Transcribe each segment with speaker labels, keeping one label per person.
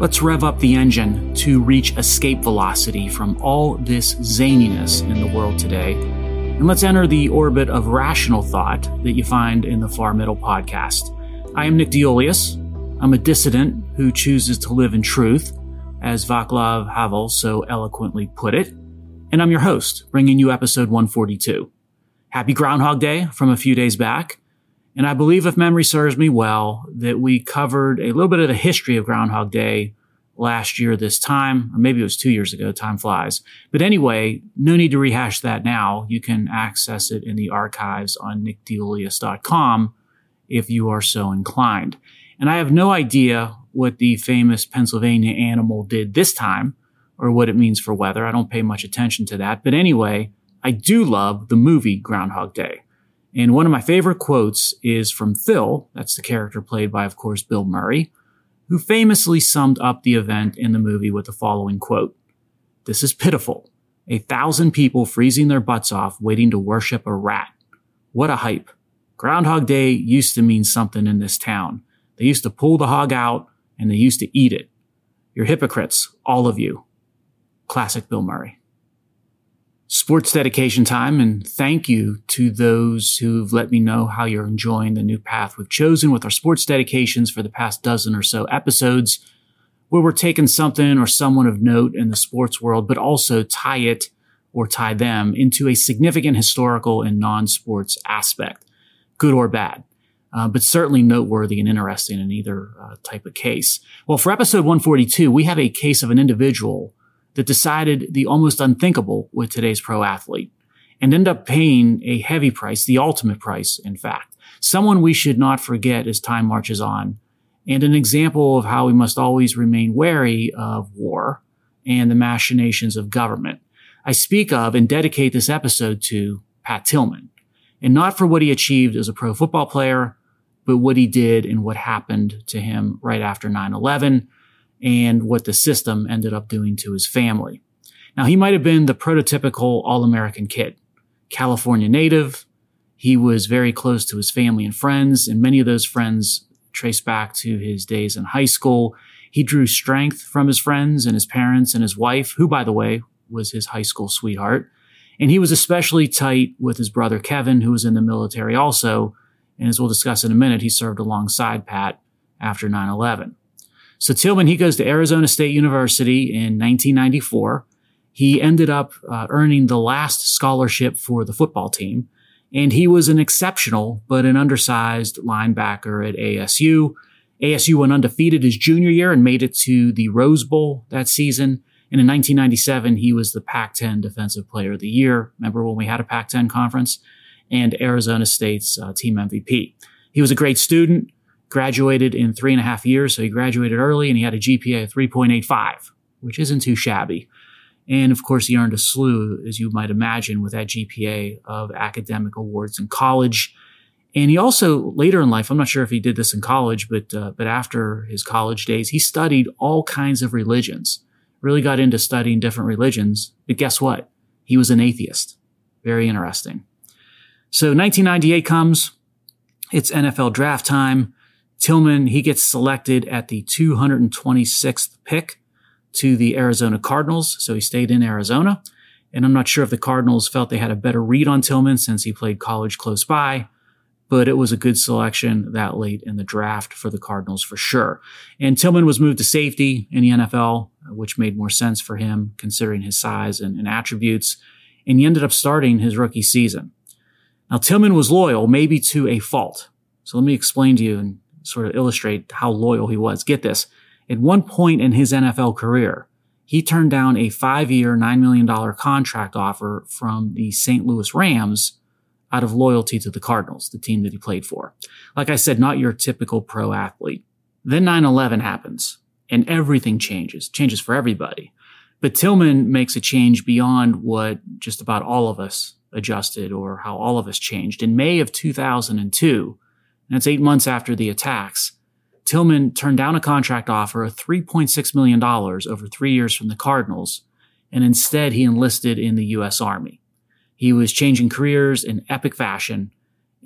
Speaker 1: Let's rev up the engine to reach escape velocity from all this zaniness in the world today. And let's enter the orbit of rational thought that you find in the Far Middle podcast. I am Nick DeIuliis. I'm a dissident who chooses to live in truth, as Václav Havel so eloquently put it. And I'm your host, bringing you episode 142. Happy Groundhog Day from a few days back. And I believe, if memory serves me well, that we covered a little bit of the history of Groundhog Day last year this time, or maybe it was two years ago. Time flies. But anyway, no need to rehash that now. You can access it in the archives on nickdeiuliis.com if you are so inclined. And I have no idea what the famous Pennsylvania animal did this time or what it means for weather. I don't pay much attention to that. But anyway, I do love the movie Groundhog Day. And one of my favorite quotes is from Phil, that's the character played by, of course, Bill Murray, who famously summed up the event in the movie with the following quote This is pitiful. A thousand people freezing their butts off waiting to worship a rat. What a hype. Groundhog Day used to mean something in this town. They used to pull the hog out and they used to eat it. You're hypocrites, all of you. Classic Bill Murray sports dedication time and thank you to those who've let me know how you're enjoying the new path we've chosen with our sports dedications for the past dozen or so episodes where we're taking something or someone of note in the sports world, but also tie it or tie them into a significant historical and non-sports aspect, good or bad. Uh, but certainly noteworthy and interesting in either uh, type of case. Well, for episode 142, we have a case of an individual that decided the almost unthinkable with today's pro athlete and end up paying a heavy price, the ultimate price, in fact. Someone we should not forget as time marches on, and an example of how we must always remain wary of war and the machinations of government. I speak of and dedicate this episode to Pat Tillman, and not for what he achieved as a pro football player, but what he did and what happened to him right after 9 11 and what the system ended up doing to his family. Now, he might have been the prototypical All American kid, California native. He was very close to his family and friends, and many of those friends trace back to his days in high school. He drew strength from his friends and his parents and his wife, who, by the way, was his high school sweetheart. And he was especially tight with his brother Kevin, who was in the military also. And as we'll discuss in a minute, he served alongside Pat after 9 11. So Tillman, he goes to Arizona State University in 1994. He ended up uh, earning the last scholarship for the football team. And he was an exceptional, but an undersized linebacker at ASU. ASU went undefeated his junior year and made it to the Rose Bowl that season. And in 1997, he was the Pac 10 Defensive Player of the Year. Remember when we had a Pac 10 conference? And Arizona State's uh, team MVP. He was a great student, graduated in three and a half years. So he graduated early and he had a GPA of 3.85, which isn't too shabby. And of course, he earned a slew, as you might imagine, with that GPA of academic awards in college. And he also later in life, I'm not sure if he did this in college, but uh, but after his college days, he studied all kinds of religions. Really got into studying different religions. But guess what? He was an atheist. Very interesting. So 1998 comes. It's NFL draft time. Tillman, he gets selected at the 226th pick to the Arizona Cardinals. So he stayed in Arizona. And I'm not sure if the Cardinals felt they had a better read on Tillman since he played college close by, but it was a good selection that late in the draft for the Cardinals for sure. And Tillman was moved to safety in the NFL, which made more sense for him considering his size and, and attributes. And he ended up starting his rookie season. Now, Tillman was loyal, maybe to a fault. So let me explain to you sort of illustrate how loyal he was. Get this. At one point in his NFL career, he turned down a five year, $9 million contract offer from the St. Louis Rams out of loyalty to the Cardinals, the team that he played for. Like I said, not your typical pro athlete. Then 9-11 happens and everything changes, changes for everybody. But Tillman makes a change beyond what just about all of us adjusted or how all of us changed. In May of 2002, and it's eight months after the attacks. Tillman turned down a contract offer of $3.6 million over three years from the Cardinals, and instead he enlisted in the U.S. Army. He was changing careers in epic fashion,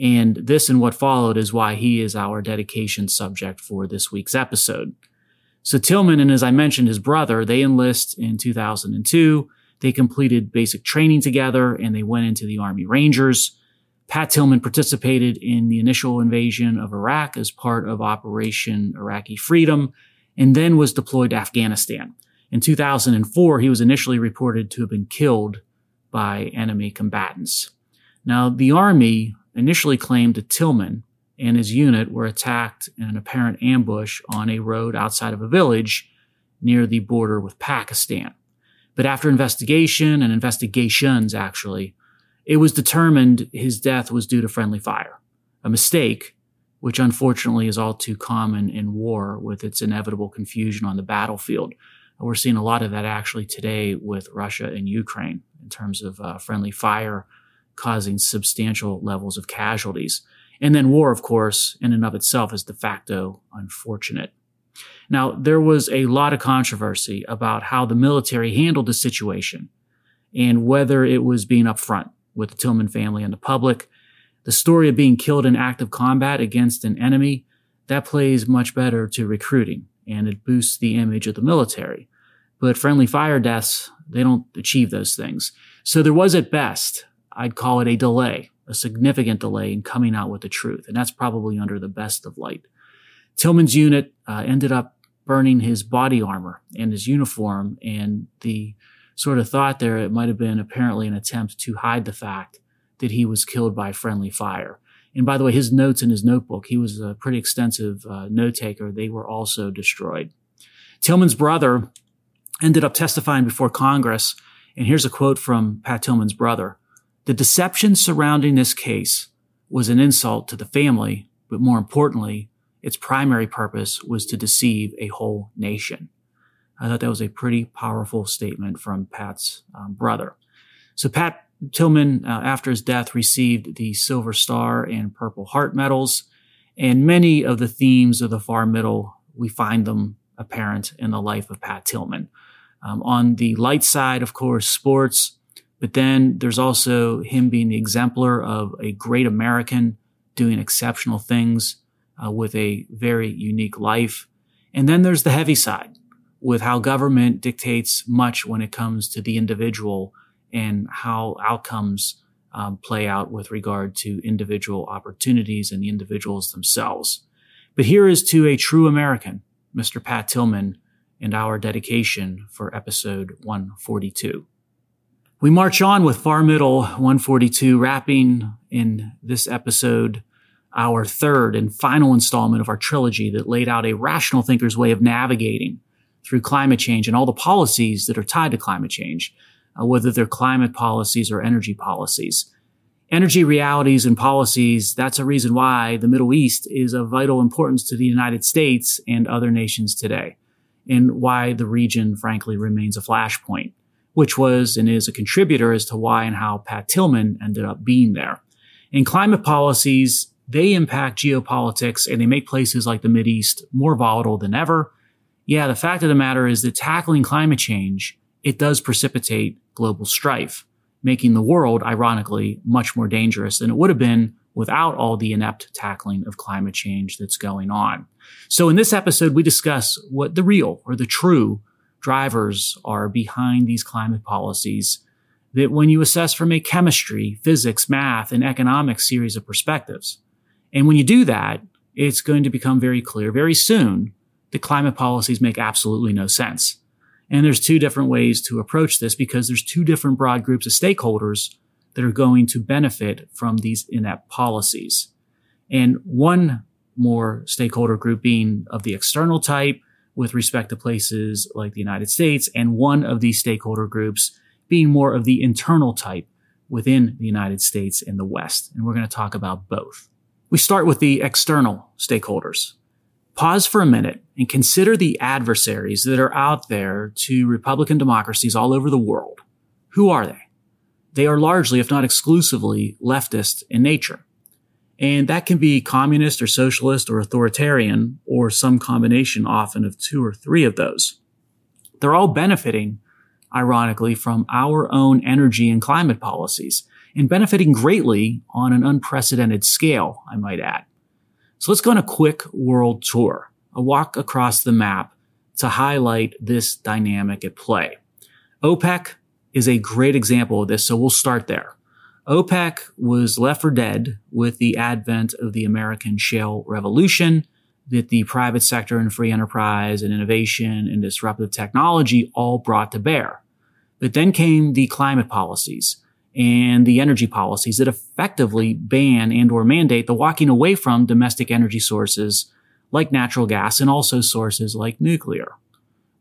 Speaker 1: and this and what followed is why he is our dedication subject for this week's episode. So Tillman and as I mentioned, his brother, they enlist in 2002. They completed basic training together and they went into the Army Rangers. Pat Tillman participated in the initial invasion of Iraq as part of Operation Iraqi Freedom and then was deployed to Afghanistan. In 2004, he was initially reported to have been killed by enemy combatants. Now, the Army initially claimed that Tillman and his unit were attacked in an apparent ambush on a road outside of a village near the border with Pakistan. But after investigation and investigations, actually, it was determined his death was due to friendly fire, a mistake which unfortunately is all too common in war with its inevitable confusion on the battlefield. We're seeing a lot of that actually today with Russia and Ukraine in terms of uh, friendly fire causing substantial levels of casualties. And then war, of course, in and of itself is de facto unfortunate. Now, there was a lot of controversy about how the military handled the situation and whether it was being upfront with the Tillman family and the public. The story of being killed in active combat against an enemy, that plays much better to recruiting and it boosts the image of the military. But friendly fire deaths, they don't achieve those things. So there was at best, I'd call it a delay a significant delay in coming out with the truth. And that's probably under the best of light. Tillman's unit uh, ended up burning his body armor and his uniform. And the sort of thought there, it might have been apparently an attempt to hide the fact that he was killed by friendly fire. And by the way, his notes in his notebook, he was a pretty extensive uh, note taker. They were also destroyed. Tillman's brother ended up testifying before Congress. And here's a quote from Pat Tillman's brother. The deception surrounding this case was an insult to the family, but more importantly, its primary purpose was to deceive a whole nation. I thought that was a pretty powerful statement from Pat's um, brother. So Pat Tillman, uh, after his death, received the Silver Star and Purple Heart medals, and many of the themes of the far middle, we find them apparent in the life of Pat Tillman. Um, on the light side, of course, sports, but then there's also him being the exemplar of a great American doing exceptional things uh, with a very unique life. And then there's the heavy side with how government dictates much when it comes to the individual and how outcomes um, play out with regard to individual opportunities and the individuals themselves. But here is to a true American, Mr. Pat Tillman, and our dedication for episode 142. We march on with Far Middle 142, wrapping in this episode our third and final installment of our trilogy that laid out a rational thinker's way of navigating through climate change and all the policies that are tied to climate change, uh, whether they're climate policies or energy policies. Energy realities and policies, that's a reason why the Middle East is of vital importance to the United States and other nations today, and why the region, frankly, remains a flashpoint which was and is a contributor as to why and how Pat Tillman ended up being there. In climate policies, they impact geopolitics and they make places like the East more volatile than ever. Yeah, the fact of the matter is that tackling climate change, it does precipitate global strife, making the world, ironically, much more dangerous than it would have been without all the inept tackling of climate change that's going on. So in this episode, we discuss what the real or the true drivers are behind these climate policies that when you assess from a chemistry, physics, math, and economics series of perspectives. And when you do that, it's going to become very clear very soon that climate policies make absolutely no sense. And there's two different ways to approach this because there's two different broad groups of stakeholders that are going to benefit from these inept policies. And one more stakeholder group being of the external type, with respect to places like the United States, and one of these stakeholder groups being more of the internal type within the United States and the West. And we're going to talk about both. We start with the external stakeholders. Pause for a minute and consider the adversaries that are out there to Republican democracies all over the world. Who are they? They are largely, if not exclusively, leftist in nature. And that can be communist or socialist or authoritarian or some combination often of two or three of those. They're all benefiting, ironically, from our own energy and climate policies and benefiting greatly on an unprecedented scale, I might add. So let's go on a quick world tour, a walk across the map to highlight this dynamic at play. OPEC is a great example of this, so we'll start there. OPEC was left for dead with the advent of the American shale revolution that the private sector and free enterprise and innovation and disruptive technology all brought to bear. But then came the climate policies and the energy policies that effectively ban and or mandate the walking away from domestic energy sources like natural gas and also sources like nuclear.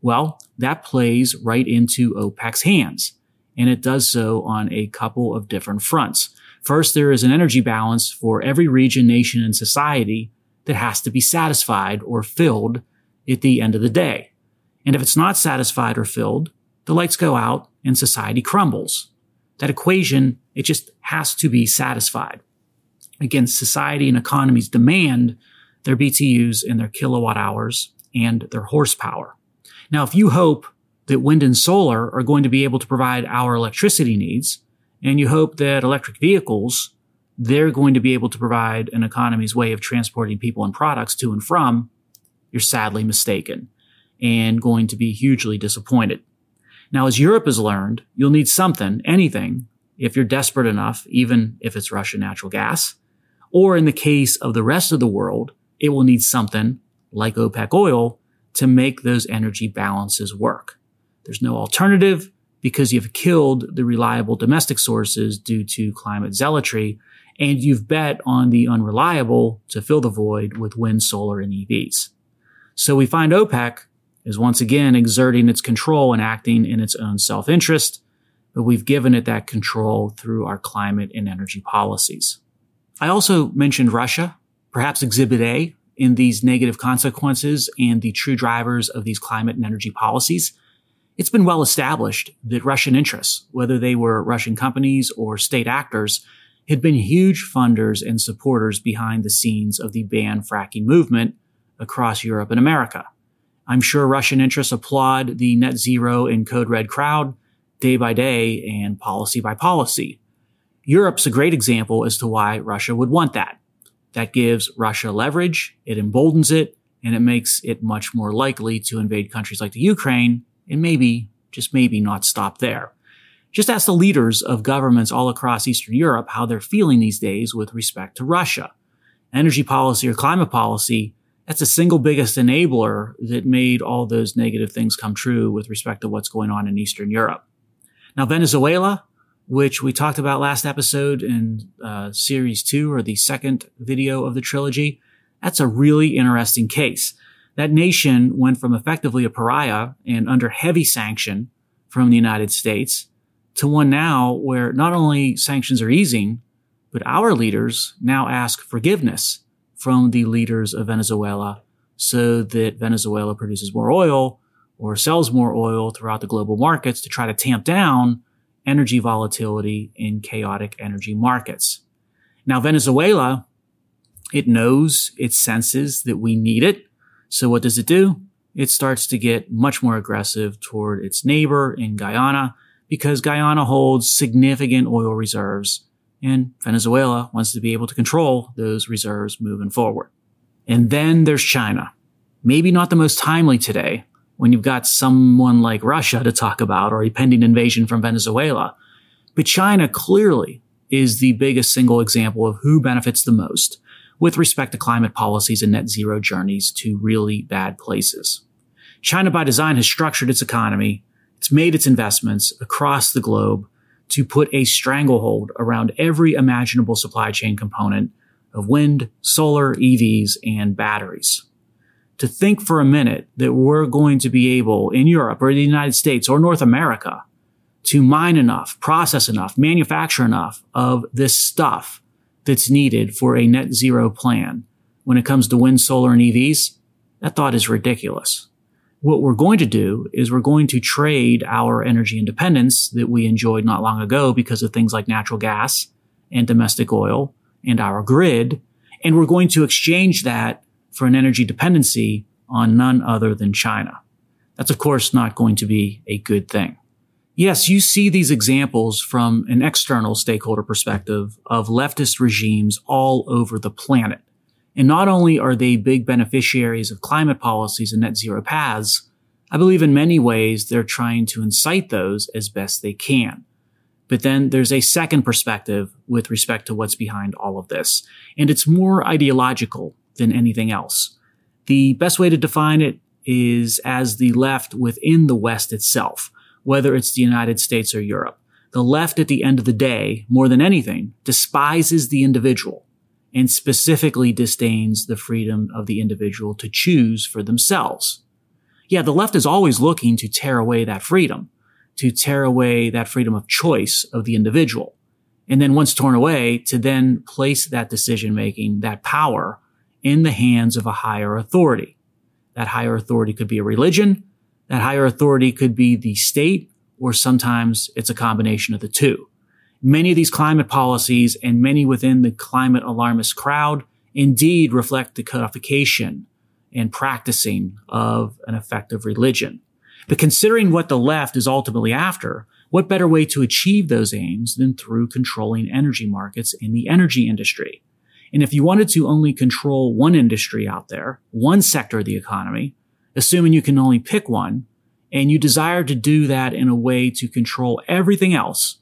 Speaker 1: Well, that plays right into OPEC's hands and it does so on a couple of different fronts. First, there is an energy balance for every region, nation, and society that has to be satisfied or filled at the end of the day. And if it's not satisfied or filled, the lights go out and society crumbles. That equation, it just has to be satisfied. Again, society and economies demand their BTUs and their kilowatt hours and their horsepower. Now, if you hope that wind and solar are going to be able to provide our electricity needs. And you hope that electric vehicles, they're going to be able to provide an economy's way of transporting people and products to and from. You're sadly mistaken and going to be hugely disappointed. Now, as Europe has learned, you'll need something, anything, if you're desperate enough, even if it's Russian natural gas. Or in the case of the rest of the world, it will need something like OPEC oil to make those energy balances work. There's no alternative because you've killed the reliable domestic sources due to climate zealotry, and you've bet on the unreliable to fill the void with wind, solar, and EVs. So we find OPEC is once again exerting its control and acting in its own self-interest, but we've given it that control through our climate and energy policies. I also mentioned Russia, perhaps exhibit A in these negative consequences and the true drivers of these climate and energy policies it's been well established that Russian interests, whether they were Russian companies or state actors, had been huge funders and supporters behind the scenes of the ban fracking movement across Europe and America. I'm sure Russian interests applaud the net zero and code red crowd day by day and policy by policy. Europe's a great example as to why Russia would want that. That gives Russia leverage, it emboldens it, and it makes it much more likely to invade countries like the Ukraine and maybe, just maybe not stop there. Just ask the leaders of governments all across Eastern Europe how they're feeling these days with respect to Russia. Energy policy or climate policy, that's the single biggest enabler that made all those negative things come true with respect to what's going on in Eastern Europe. Now, Venezuela, which we talked about last episode in uh, series two or the second video of the trilogy, that's a really interesting case. That nation went from effectively a pariah and under heavy sanction from the United States to one now where not only sanctions are easing, but our leaders now ask forgiveness from the leaders of Venezuela so that Venezuela produces more oil or sells more oil throughout the global markets to try to tamp down energy volatility in chaotic energy markets. Now, Venezuela, it knows, it senses that we need it. So what does it do? It starts to get much more aggressive toward its neighbor in Guyana because Guyana holds significant oil reserves and Venezuela wants to be able to control those reserves moving forward. And then there's China. Maybe not the most timely today when you've got someone like Russia to talk about or a pending invasion from Venezuela. But China clearly is the biggest single example of who benefits the most with respect to climate policies and net zero journeys to really bad places. China by design has structured its economy. It's made its investments across the globe to put a stranglehold around every imaginable supply chain component of wind, solar, EVs, and batteries. To think for a minute that we're going to be able in Europe or the United States or North America to mine enough, process enough, manufacture enough of this stuff that's needed for a net zero plan when it comes to wind, solar, and EVs, that thought is ridiculous. What we're going to do is we're going to trade our energy independence that we enjoyed not long ago because of things like natural gas and domestic oil and our grid. And we're going to exchange that for an energy dependency on none other than China. That's of course not going to be a good thing. Yes, you see these examples from an external stakeholder perspective of leftist regimes all over the planet. And not only are they big beneficiaries of climate policies and net zero paths, I believe in many ways they're trying to incite those as best they can. But then there's a second perspective with respect to what's behind all of this, and it's more ideological than anything else. The best way to define it is as the left within the West itself, whether it's the United States or Europe. The left at the end of the day, more than anything, despises the individual and specifically disdains the freedom of the individual to choose for themselves. Yeah, the left is always looking to tear away that freedom, to tear away that freedom of choice of the individual. And then once torn away, to then place that decision making, that power in the hands of a higher authority. That higher authority could be a religion. That higher authority could be the state, or sometimes it's a combination of the two. Many of these climate policies and many within the climate alarmist crowd indeed reflect the codification and practicing of an effective religion. But considering what the left is ultimately after, what better way to achieve those aims than through controlling energy markets in the energy industry? And if you wanted to only control one industry out there, one sector of the economy, assuming you can only pick one, and you desire to do that in a way to control everything else,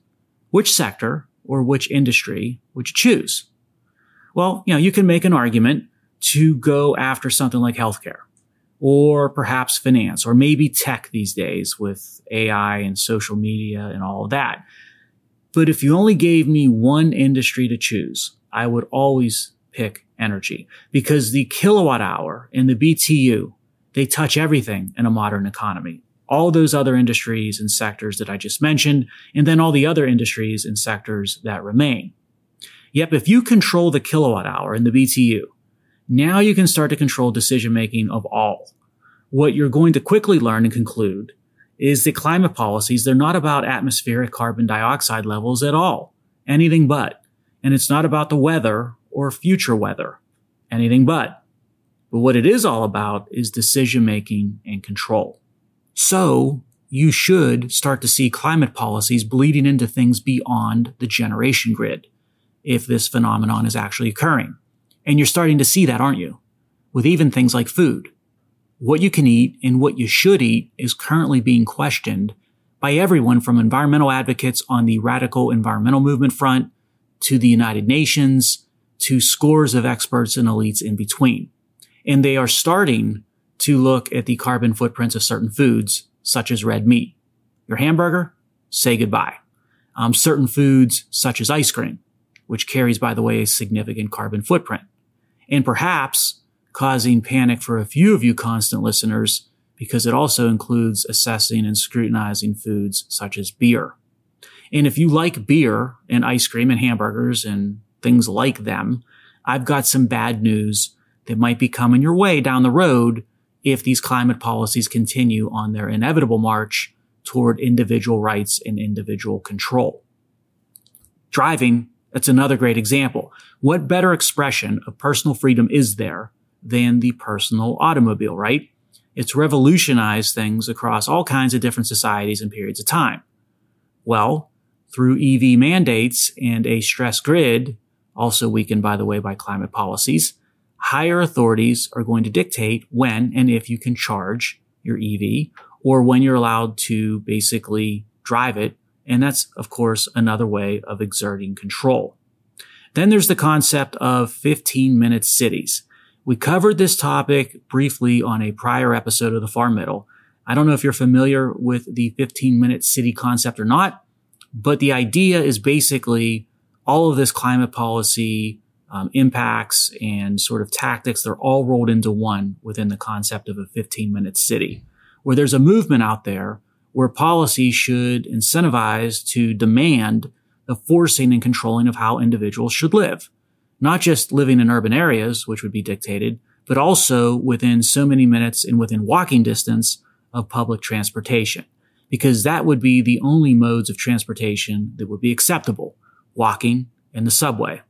Speaker 1: which sector or which industry would you choose? Well, you know, you can make an argument to go after something like healthcare or perhaps finance or maybe tech these days with AI and social media and all of that. But if you only gave me one industry to choose, I would always pick energy because the kilowatt hour and the BTU, they touch everything in a modern economy. All those other industries and sectors that I just mentioned, and then all the other industries and sectors that remain. Yep, if you control the kilowatt hour and the BTU, now you can start to control decision making of all. What you're going to quickly learn and conclude is that climate policies, they're not about atmospheric carbon dioxide levels at all. Anything but. And it's not about the weather or future weather. Anything but. But what it is all about is decision making and control. So you should start to see climate policies bleeding into things beyond the generation grid if this phenomenon is actually occurring. And you're starting to see that, aren't you? With even things like food. What you can eat and what you should eat is currently being questioned by everyone from environmental advocates on the radical environmental movement front to the United Nations, to scores of experts and elites in between. And they are starting to look at the carbon footprints of certain foods, such as red meat. Your hamburger? Say goodbye. Um, certain foods, such as ice cream, which carries, by the way, a significant carbon footprint. And perhaps causing panic for a few of you constant listeners because it also includes assessing and scrutinizing foods such as beer. And if you like beer and ice cream and hamburgers and things like them, I've got some bad news that might be coming your way down the road if these climate policies continue on their inevitable march toward individual rights and individual control. Driving, that's another great example. What better expression of personal freedom is there than the personal automobile, right? It's revolutionized things across all kinds of different societies and periods of time. Well, through EV mandates and a stress grid, also weakened, by the way, by climate policies, higher authorities are going to dictate when and if you can charge your EV or when you're allowed to basically drive it. And that's, of course, another way of exerting control. Then there's the concept of 15 minute cities. We covered this topic briefly on a prior episode of the Far Middle. I don't know if you're familiar with the 15 minute city concept or not. But the idea is basically all of this climate policy um, impacts and sort of tactics, they're all rolled into one within the concept of a 15 minute city, where there's a movement out there where policy should incentivize to demand the forcing and controlling of how individuals should live. Not just living in urban areas, which would be dictated, but also within so many minutes and within walking distance of public transportation because that would be the only modes of transportation that would be acceptable, walking and the subway.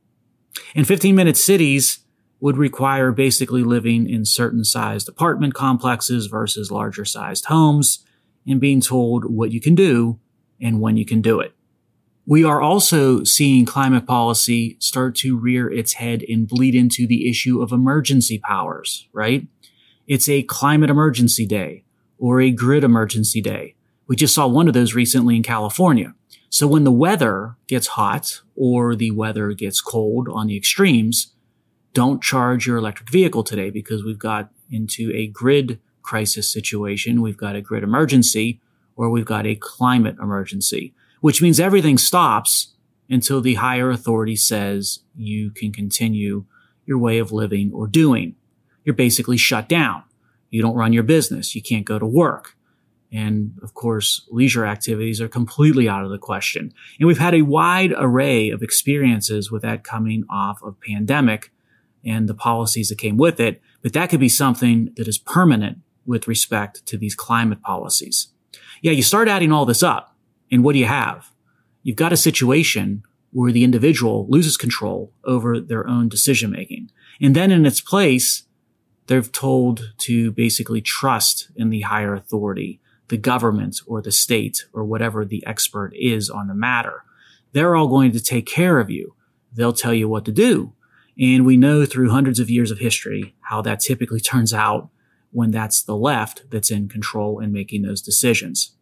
Speaker 1: And 15 minute cities would require basically living in certain sized apartment complexes versus larger sized homes and being told what you can do and when you can do it. We are also seeing climate policy start to rear its head and bleed into the issue of emergency powers, right? It's a climate emergency day or a grid emergency day. We just saw one of those recently in California. So when the weather gets hot or the weather gets cold on the extremes, don't charge your electric vehicle today because we've got into a grid crisis situation. We've got a grid emergency or we've got a climate emergency, which means everything stops until the higher authority says you can continue your way of living or doing. You're basically shut down. You don't run your business. You can't go to work. And of course, leisure activities are completely out of the question. And we've had a wide array of experiences with that coming off of pandemic and the policies that came with it. But that could be something that is permanent with respect to these climate policies. Yeah, you start adding all this up and what do you have? You've got a situation where the individual loses control over their own decision making. And then in its place, they're told to basically trust in the higher authority, the government or the state or whatever the expert is on the matter. They're all going to take care of you. They'll tell you what to do. And we know through hundreds of years of history how that typically turns out when that's the left that's in control and making those decisions.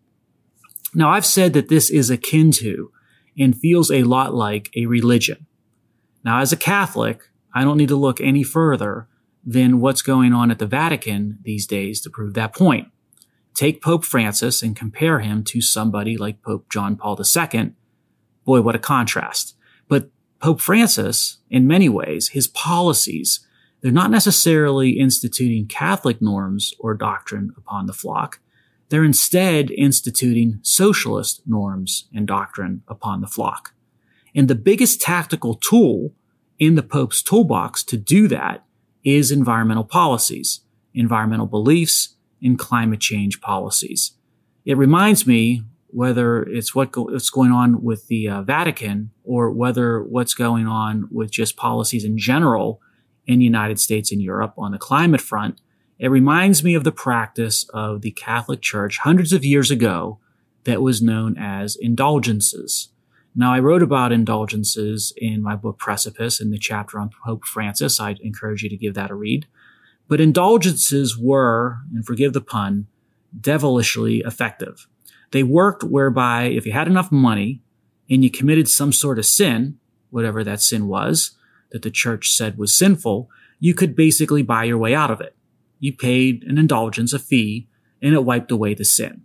Speaker 1: Now, I've said that this is akin to and feels a lot like a religion. Now, as a Catholic, I don't need to look any further than what's going on at the Vatican these days to prove that point. Take Pope Francis and compare him to somebody like Pope John Paul II. Boy, what a contrast. But Pope Francis, in many ways, his policies, they're not necessarily instituting Catholic norms or doctrine upon the flock. They're instead instituting socialist norms and doctrine upon the flock. And the biggest tactical tool in the Pope's toolbox to do that is environmental policies, environmental beliefs, and climate change policies. It reminds me whether it's what go- what's going on with the uh, Vatican or whether what's going on with just policies in general in the United States and Europe on the climate front it reminds me of the practice of the Catholic Church hundreds of years ago that was known as indulgences. Now, I wrote about indulgences in my book Precipice in the chapter on Pope Francis. I'd encourage you to give that a read. But indulgences were, and forgive the pun, devilishly effective. They worked whereby if you had enough money and you committed some sort of sin, whatever that sin was, that the church said was sinful, you could basically buy your way out of it you paid an indulgence, a fee, and it wiped away the sin.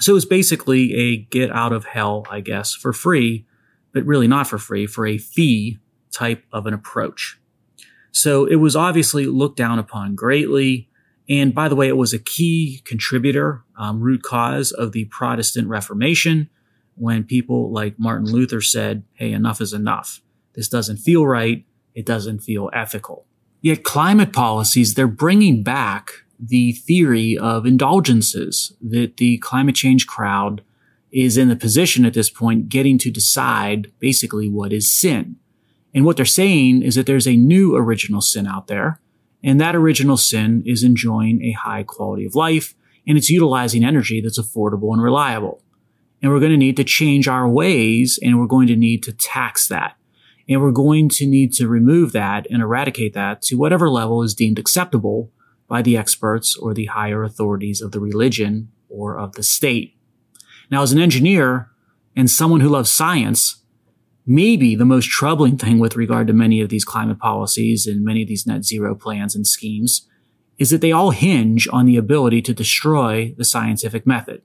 Speaker 1: So it was basically a get out of hell, I guess, for free, but really not for free, for a fee type of an approach. So it was obviously looked down upon greatly. And by the way, it was a key contributor, um, root cause of the Protestant Reformation when people like Martin Luther said, Hey, enough is enough. This doesn't feel right. It doesn't feel ethical. Yet climate policies, they're bringing back the theory of indulgences that the climate change crowd is in the position at this point getting to decide basically what is sin. And what they're saying is that there's a new original sin out there. And that original sin is enjoying a high quality of life and it's utilizing energy that's affordable and reliable. And we're going to need to change our ways and we're going to need to tax that. And we're going to need to remove that and eradicate that to whatever level is deemed acceptable by the experts or the higher authorities of the religion or of the state. Now, as an engineer and someone who loves science, maybe the most troubling thing with regard to many of these climate policies and many of these net zero plans and schemes is that they all hinge on the ability to destroy the scientific method,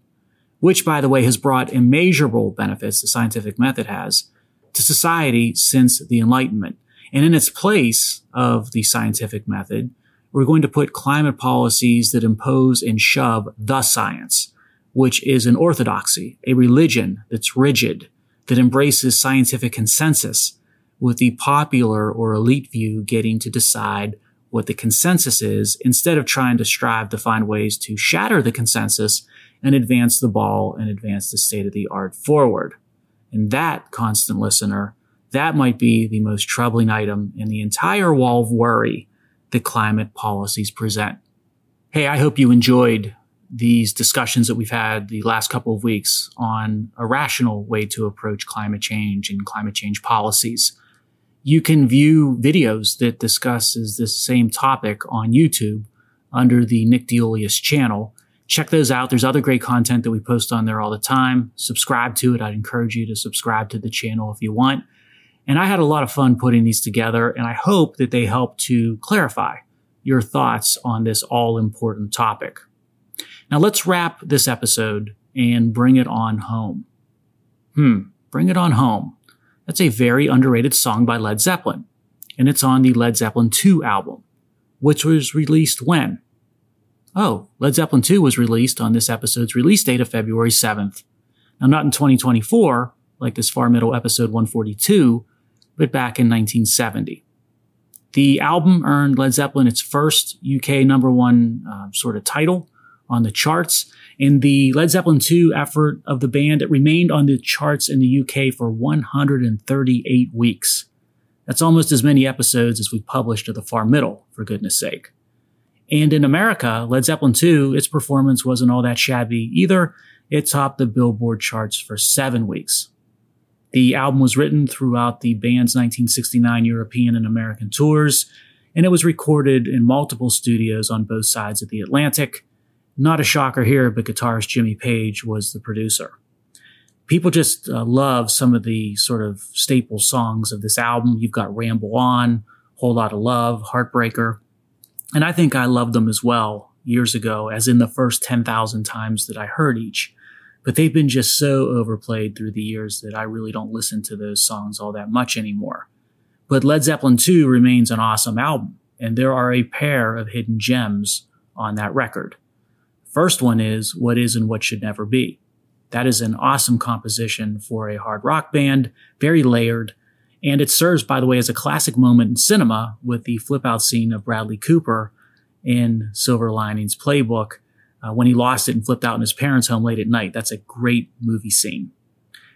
Speaker 1: which, by the way, has brought immeasurable benefits the scientific method has to society since the Enlightenment. And in its place of the scientific method, we're going to put climate policies that impose and shove the science, which is an orthodoxy, a religion that's rigid, that embraces scientific consensus, with the popular or elite view getting to decide what the consensus is instead of trying to strive to find ways to shatter the consensus and advance the ball and advance the state of the art forward. And that, constant listener, that might be the most troubling item in the entire wall of worry that climate policies present. Hey, I hope you enjoyed these discussions that we've had the last couple of weeks on a rational way to approach climate change and climate change policies. You can view videos that discusses this same topic on YouTube under the Nick DeIuliis channel. check those out. There's other great content that we post on there all the time. Subscribe to it. I'd encourage you to subscribe to the channel if you want. And I had a lot of fun putting these together, and I hope that they help to clarify your thoughts on this all important topic. Now let's wrap this episode and bring it on home. Hmm, bring it on home. That's a very underrated song by Led Zeppelin, and it's on the Led Zeppelin 2 album, which was released when? Oh, Led Zeppelin 2 was released on this episode's release date of February 7th. Now, not in 2024, like this Far Middle episode 142, but back in 1970. The album earned Led Zeppelin its first UK number one uh, sort of title on the charts. In the Led Zeppelin II effort of the band, it remained on the charts in the UK for 138 weeks. That's almost as many episodes as we published of the Far Middle, for goodness sake. And in America, Led Zeppelin II, its performance wasn't all that shabby either. It topped the Billboard charts for seven weeks. The album was written throughout the band's 1969 European and American tours, and it was recorded in multiple studios on both sides of the Atlantic. Not a shocker here, but guitarist Jimmy Page was the producer. People just uh, love some of the sort of staple songs of this album. You've got Ramble On, Whole Lot of Love, Heartbreaker. And I think I loved them as well years ago, as in the first 10,000 times that I heard each. But they've been just so overplayed through the years that I really don't listen to those songs all that much anymore. But Led Zeppelin 2 remains an awesome album, and there are a pair of hidden gems on that record. First one is What Is and What Should Never Be. That is an awesome composition for a hard rock band, very layered, and it serves, by the way, as a classic moment in cinema with the flip out scene of Bradley Cooper in Silver Linings Playbook uh, when he lost it and flipped out in his parents' home late at night. That's a great movie scene.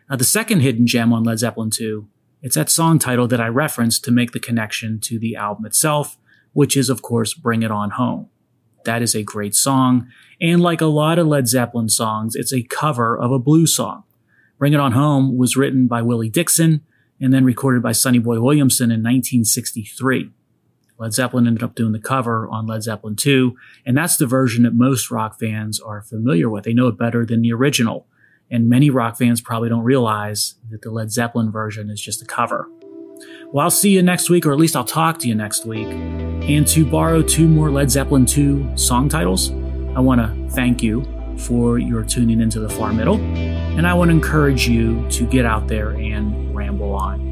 Speaker 1: Now, the second hidden gem on Led Zeppelin 2, it's that song title that I referenced to make the connection to the album itself, which is, of course, Bring It On Home. That is a great song. And like a lot of Led Zeppelin songs, it's a cover of a blues song. Bring It On Home was written by Willie Dixon and then recorded by Sonny Boy Williamson in 1963. Led Zeppelin ended up doing the cover on Led Zeppelin 2, and that's the version that most rock fans are familiar with. They know it better than the original. And many rock fans probably don't realize that the Led Zeppelin version is just a cover. Well, I'll see you next week, or at least I'll talk to you next week. And to borrow two more Led Zeppelin 2 song titles, I want to thank you for your tuning into the far middle. And I want to encourage you to get out there and ramble on.